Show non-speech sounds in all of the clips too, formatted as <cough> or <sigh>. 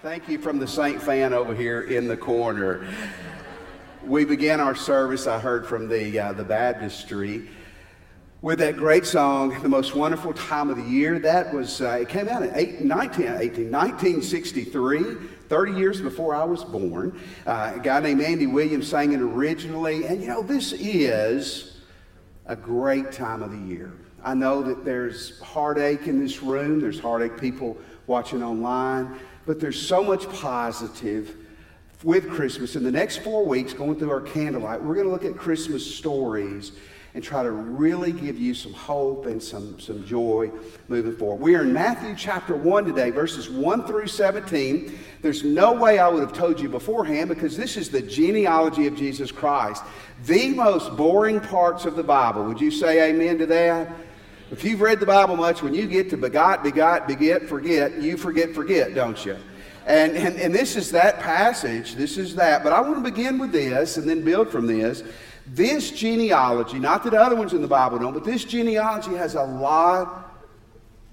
Thank you from the Saint fan over here in the corner. We began our service, I heard from the, uh, the baptistry, with that great song, The Most Wonderful Time of the Year. That was, uh, it came out in eight, 19, 18, 1963, 30 years before I was born. Uh, a guy named Andy Williams sang it originally. And you know, this is a great time of the year. I know that there's heartache in this room, there's heartache people watching online. But there's so much positive with Christmas. In the next four weeks, going through our candlelight, we're going to look at Christmas stories and try to really give you some hope and some, some joy moving forward. We are in Matthew chapter 1 today, verses 1 through 17. There's no way I would have told you beforehand because this is the genealogy of Jesus Christ. The most boring parts of the Bible. Would you say amen to that? If you've read the Bible much, when you get to begot, begot, beget, forget, you forget, forget, don't you? And, and, and this is that passage. This is that. But I want to begin with this and then build from this. This genealogy, not that other ones in the Bible don't, but this genealogy has a lot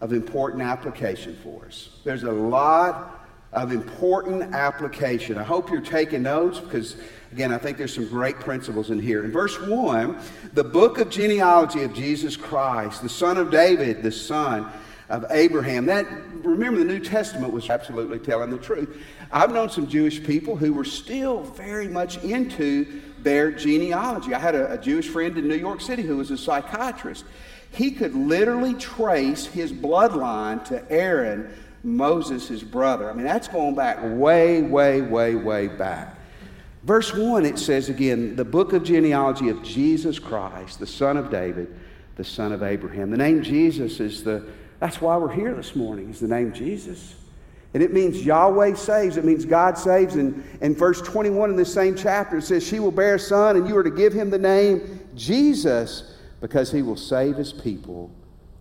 of important application for us. There's a lot of important application. I hope you're taking notes because Again, I think there's some great principles in here. In verse 1, the book of genealogy of Jesus Christ, the son of David, the son of Abraham. That remember the New Testament was absolutely telling the truth. I've known some Jewish people who were still very much into their genealogy. I had a, a Jewish friend in New York City who was a psychiatrist. He could literally trace his bloodline to Aaron, Moses, brother. I mean, that's going back way, way, way, way back. Verse 1, it says again, the book of genealogy of Jesus Christ, the son of David, the son of Abraham. The name Jesus is the, that's why we're here this morning, is the name Jesus. And it means Yahweh saves. It means God saves. And in verse 21 in the same chapter, it says, She will bear a son, and you are to give him the name Jesus, because he will save his people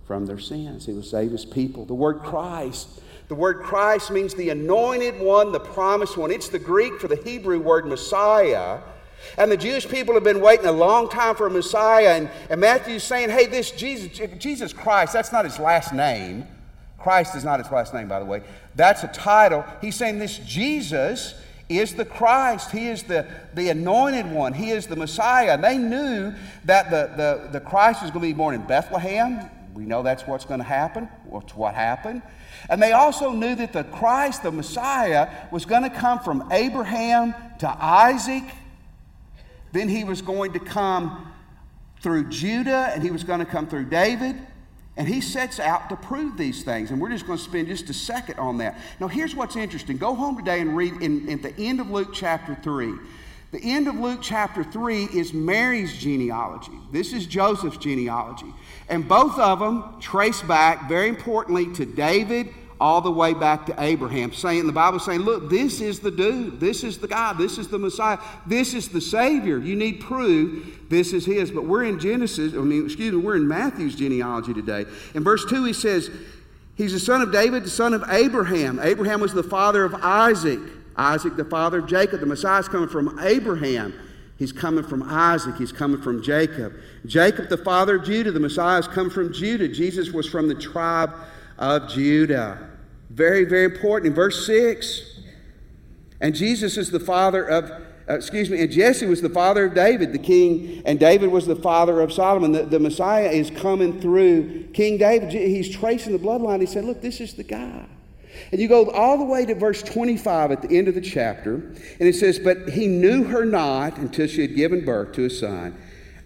from their sins. He will save his people. The word Christ the word Christ means the anointed one, the promised one. It's the Greek for the Hebrew word Messiah. And the Jewish people have been waiting a long time for a Messiah. And, and Matthew's saying, hey, this Jesus, Jesus Christ, that's not his last name. Christ is not his last name, by the way. That's a title. He's saying this Jesus is the Christ. He is the, the anointed one. He is the Messiah. They knew that the, the, the Christ was going to be born in Bethlehem. We know that's what's going to happen. What's what happened. And they also knew that the Christ, the Messiah, was going to come from Abraham to Isaac. Then he was going to come through Judah and he was going to come through David. And he sets out to prove these things. And we're just going to spend just a second on that. Now, here's what's interesting. Go home today and read in, at the end of Luke chapter 3. The end of Luke chapter 3 is Mary's genealogy. This is Joseph's genealogy. And both of them trace back, very importantly, to David all the way back to Abraham, saying the Bible saying, look, this is the dude, this is the guy, this is the Messiah, this is the Savior. You need proof this is his. But we're in Genesis, I mean, excuse me, we're in Matthew's genealogy today. In verse 2, he says, He's the son of David, the son of Abraham. Abraham was the father of Isaac. Isaac, the father of Jacob. The Messiah is coming from Abraham. He's coming from Isaac. He's coming from Jacob. Jacob, the father of Judah. The Messiah has come from Judah. Jesus was from the tribe of Judah. Very, very important. In verse 6, and Jesus is the father of, uh, excuse me, and Jesse was the father of David, the king, and David was the father of Solomon. The, the Messiah is coming through King David. He's tracing the bloodline. He said, Look, this is the guy. And you go all the way to verse 25 at the end of the chapter, and it says, But he knew her not until she had given birth to a son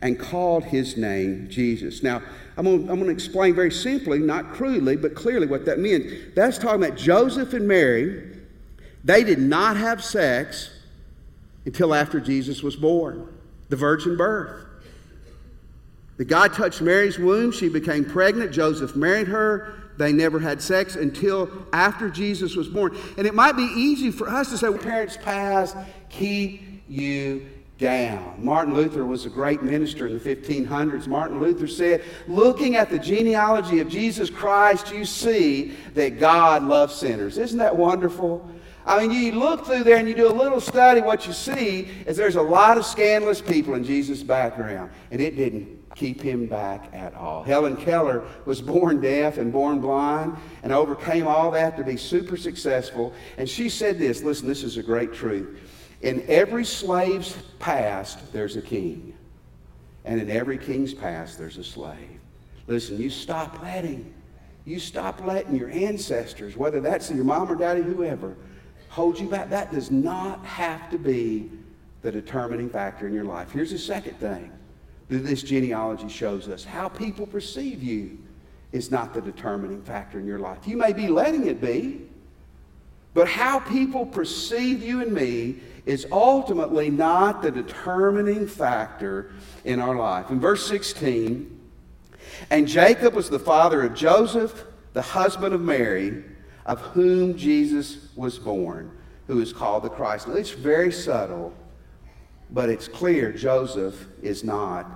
and called his name Jesus. Now, I'm going, to explain very simply, not crudely, but clearly what that means. That's talking about Joseph and Mary. They did not have sex until after Jesus was born, the virgin birth. The God touched Mary's womb. She became pregnant. Joseph married her. They never had sex until after Jesus was born. And it might be easy for us to say, well, parents passed, keep you down. Martin Luther was a great minister in the 1500s. Martin Luther said, looking at the genealogy of Jesus Christ, you see that God loves sinners. Isn't that wonderful? I mean, you look through there and you do a little study, what you see is there's a lot of scandalous people in Jesus' background. And it didn't keep him back at all. Helen Keller was born deaf and born blind and overcame all that to be super successful. And she said this listen, this is a great truth. In every slave's past, there's a king. And in every king's past, there's a slave. Listen, you stop letting, you stop letting your ancestors, whether that's your mom or daddy, whoever, hold you back. That does not have to be the determining factor in your life. Here's the second thing this genealogy shows us how people perceive you is not the determining factor in your life. You may be letting it be, but how people perceive you and me is ultimately not the determining factor in our life. In verse 16, and Jacob was the father of Joseph, the husband of Mary, of whom Jesus was born, who is called the Christ. Now, it's very subtle but it's clear Joseph is not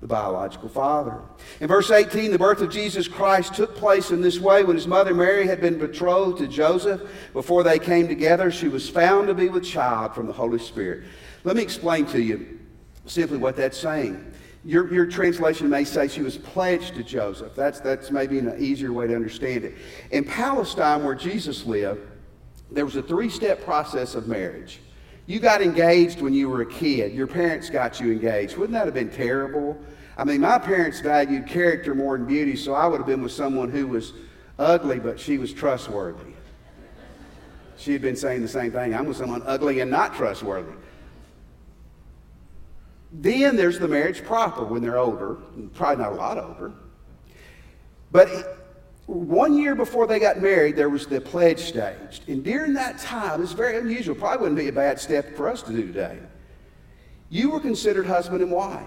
the biological father. In verse 18, the birth of Jesus Christ took place in this way. When his mother Mary had been betrothed to Joseph, before they came together, she was found to be with child from the Holy Spirit. Let me explain to you simply what that's saying. Your, your translation may say she was pledged to Joseph. That's, that's maybe an easier way to understand it. In Palestine, where Jesus lived, there was a three step process of marriage. You got engaged when you were a kid. Your parents got you engaged. Wouldn't that have been terrible? I mean, my parents valued character more than beauty, so I would have been with someone who was ugly, but she was trustworthy. She had been saying the same thing. I'm with someone ugly and not trustworthy. Then there's the marriage proper when they're older, probably not a lot older. But one year before they got married, there was the pledge staged. And during that time, it's very unusual, probably wouldn't be a bad step for us to do today. You were considered husband and wife.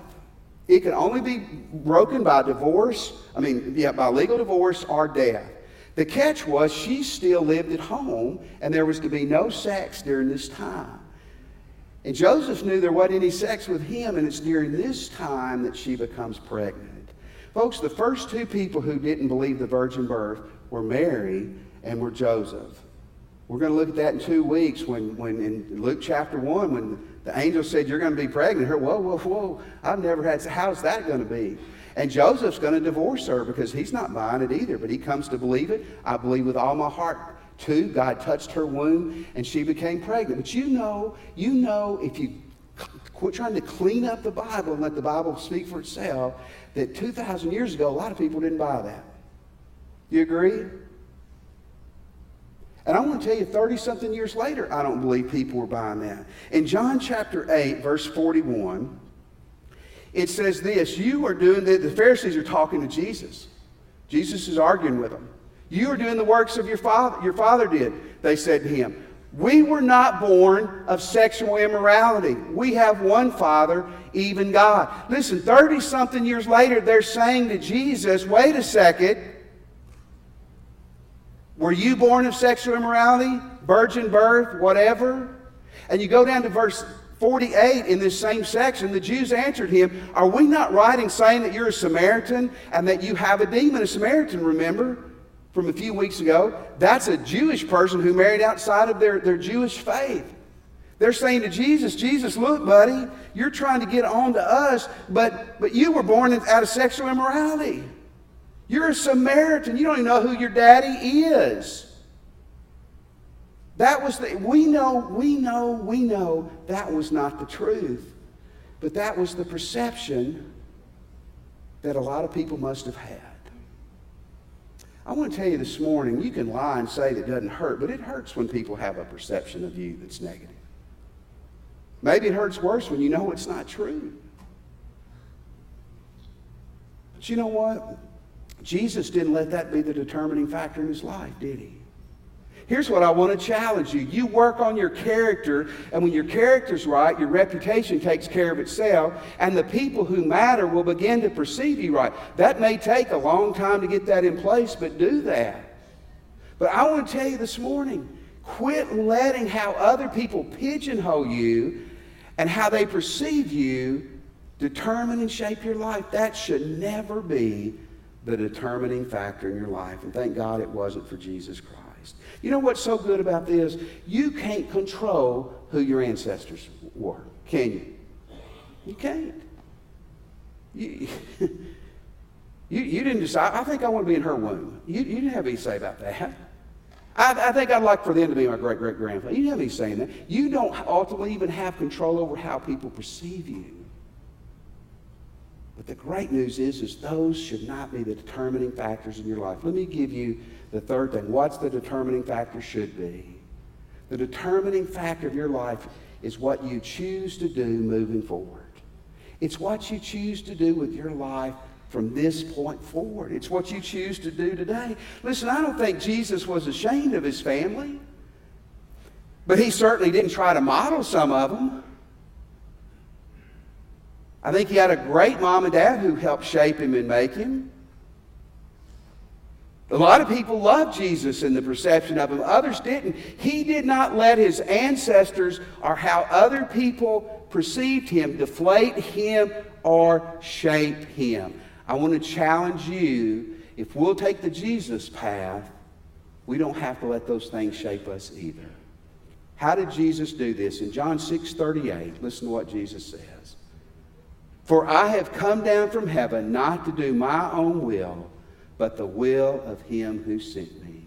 It can only be broken by divorce, I mean, yeah, by legal divorce or death. The catch was she still lived at home, and there was to be no sex during this time. And Joseph knew there wasn't any sex with him, and it's during this time that she becomes pregnant. Folks, the first two people who didn't believe the virgin birth were Mary and were Joseph. We're going to look at that in two weeks when, when in Luke chapter 1, when the angel said, You're going to be pregnant. Her, whoa, whoa, whoa. I've never had, how's that going to be? And Joseph's going to divorce her because he's not buying it either, but he comes to believe it. I believe with all my heart. Two, God touched her womb and she became pregnant. But you know, you know, if you quit trying to clean up the Bible and let the Bible speak for itself, that 2,000 years ago, a lot of people didn't buy that. You agree? And I want to tell you, 30 something years later, I don't believe people were buying that. In John chapter 8, verse 41, it says this You are doing, the, the Pharisees are talking to Jesus. Jesus is arguing with them. You are doing the works of your father, your father did, they said to him. We were not born of sexual immorality. We have one Father, even God. Listen, 30 something years later, they're saying to Jesus, wait a second. Were you born of sexual immorality, virgin birth, whatever? And you go down to verse 48 in this same section, the Jews answered him, Are we not right in saying that you're a Samaritan and that you have a demon? A Samaritan, remember? From a few weeks ago, that's a Jewish person who married outside of their, their Jewish faith. They're saying to Jesus, Jesus, look, buddy, you're trying to get on to us, but, but you were born out of sexual immorality. You're a Samaritan. You don't even know who your daddy is. That was the, we know, we know, we know that was not the truth. But that was the perception that a lot of people must have had. I want to tell you this morning, you can lie and say that doesn't hurt, but it hurts when people have a perception of you that's negative. Maybe it hurts worse when you know it's not true. But you know what? Jesus didn't let that be the determining factor in his life, did he? Here's what I want to challenge you. You work on your character, and when your character's right, your reputation takes care of itself, and the people who matter will begin to perceive you right. That may take a long time to get that in place, but do that. But I want to tell you this morning quit letting how other people pigeonhole you and how they perceive you determine and shape your life. That should never be the determining factor in your life. And thank God it wasn't for Jesus Christ. You know what's so good about this? You can't control who your ancestors were, can you? You can't. You, <laughs> you, you didn't decide, I think I want to be in her womb. You, you didn't have any say about that. I, I think I'd like for them to be my great great grandfather. You didn't have any say in that. You don't ultimately even have control over how people perceive you. But the great news is, is those should not be the determining factors in your life. Let me give you the third thing. What's the determining factor should be? The determining factor of your life is what you choose to do moving forward. It's what you choose to do with your life from this point forward. It's what you choose to do today. Listen, I don't think Jesus was ashamed of his family, but he certainly didn't try to model some of them. I think he had a great mom and dad who helped shape him and make him. A lot of people loved Jesus in the perception of him, others didn't. He did not let his ancestors or how other people perceived him deflate him or shape him. I want to challenge you if we'll take the Jesus path, we don't have to let those things shape us either. How did Jesus do this? In John 6 38, listen to what Jesus says. For I have come down from heaven not to do my own will but the will of him who sent me.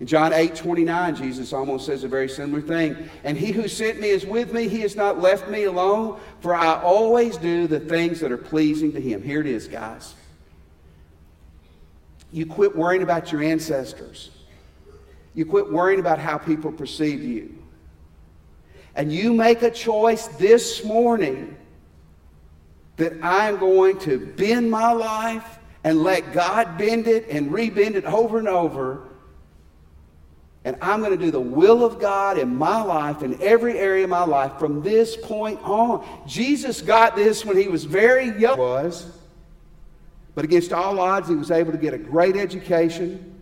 In John 8 29, Jesus almost says a very similar thing. And he who sent me is with me. He has not left me alone, for I always do the things that are pleasing to him. Here it is, guys. You quit worrying about your ancestors, you quit worrying about how people perceive you. And you make a choice this morning that I'm going to bend my life and let God bend it and rebend it over and over. And I'm going to do the will of God in my life, in every area of my life, from this point on. Jesus got this when he was very young. Was. But against all odds, he was able to get a great education.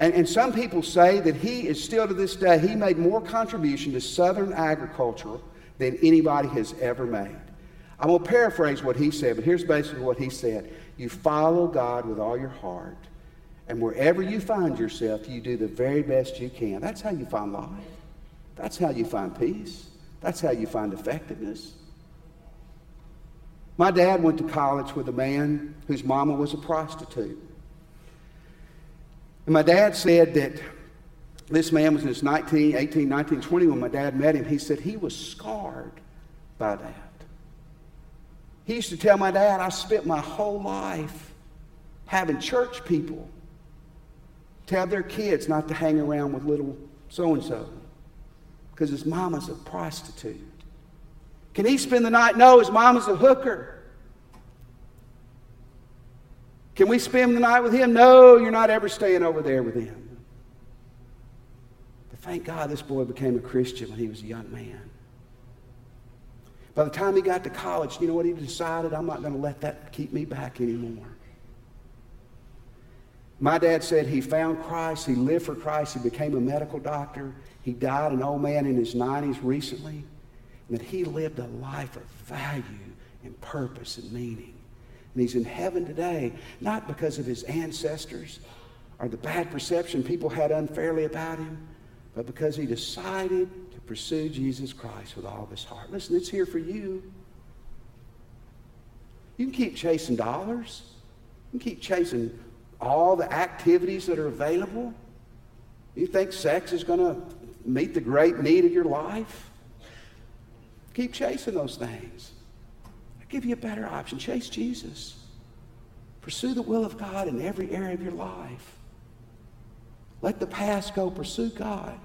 And, and some people say that he is still to this day, he made more contribution to Southern agriculture than anybody has ever made. I'm going to paraphrase what he said, but here's basically what he said. You follow God with all your heart. And wherever you find yourself, you do the very best you can. That's how you find life. That's how you find peace. That's how you find effectiveness. My dad went to college with a man whose mama was a prostitute. And my dad said that this man was in his 19, 18, 19, 20 when my dad met him. He said he was scarred by that. He used to tell my dad, I spent my whole life having church people tell their kids not to hang around with little so and so because his mama's a prostitute. Can he spend the night? No, his mama's a hooker. Can we spend the night with him? No, you're not ever staying over there with him. But thank God this boy became a Christian when he was a young man. By the time he got to college, you know what he decided? I'm not going to let that keep me back anymore. My dad said he found Christ, he lived for Christ, he became a medical doctor. He died an old man in his 90s recently. And that he lived a life of value and purpose and meaning. And he's in heaven today, not because of his ancestors or the bad perception people had unfairly about him, but because he decided to pursue Jesus Christ with all of his heart. Listen, it's here for you. You can keep chasing dollars. You can keep chasing all the activities that are available. You think sex is going to meet the great need of your life? Keep chasing those things. I give you a better option. Chase Jesus. Pursue the will of God in every area of your life. Let the past go. Pursue God.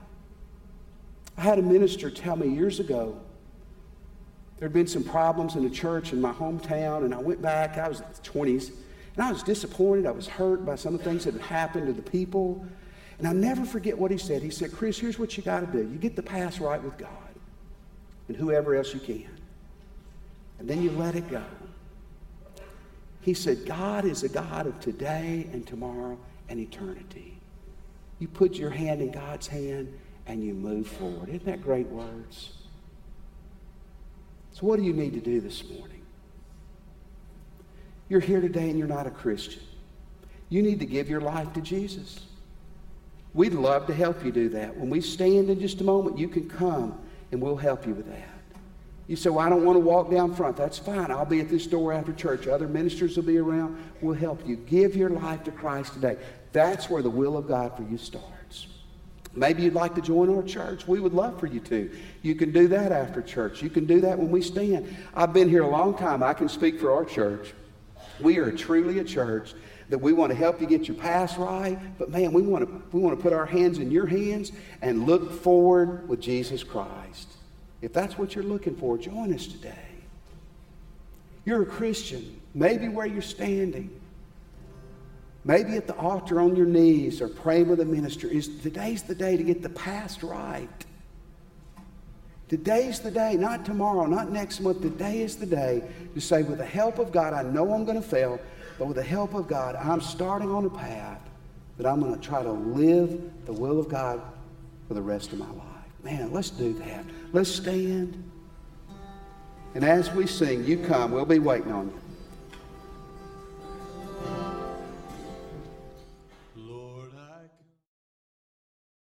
I had a minister tell me years ago there had been some problems in the church in my hometown, and I went back, I was in the 20s, and I was disappointed. I was hurt by some of the things that had happened to the people. And I'll never forget what he said. He said, Chris, here's what you got to do. You get the past right with God and whoever else you can. And then you let it go. He said, God is a God of today and tomorrow and eternity. You put your hand in God's hand and you move forward. Isn't that great words? So, what do you need to do this morning? You're here today and you're not a Christian. You need to give your life to Jesus. We'd love to help you do that. When we stand in just a moment, you can come and we'll help you with that. You say, Well, I don't want to walk down front. That's fine. I'll be at this door after church. Other ministers will be around. We'll help you. Give your life to Christ today. That's where the will of God for you starts. Maybe you'd like to join our church. We would love for you to. You can do that after church. You can do that when we stand. I've been here a long time. I can speak for our church. We are truly a church that we want to help you get your past right, but man, we want to we want to put our hands in your hands and look forward with Jesus Christ. If that's what you're looking for, join us today. You're a Christian, maybe where you're standing. Maybe at the altar on your knees or praying with a minister. Is today's the day to get the past right. Today's the day, not tomorrow, not next month. Today is the day to say, with the help of God, I know I'm going to fail, but with the help of God, I'm starting on a path that I'm going to try to live the will of God for the rest of my life. Man, let's do that. Let's stand. And as we sing, you come. We'll be waiting on you.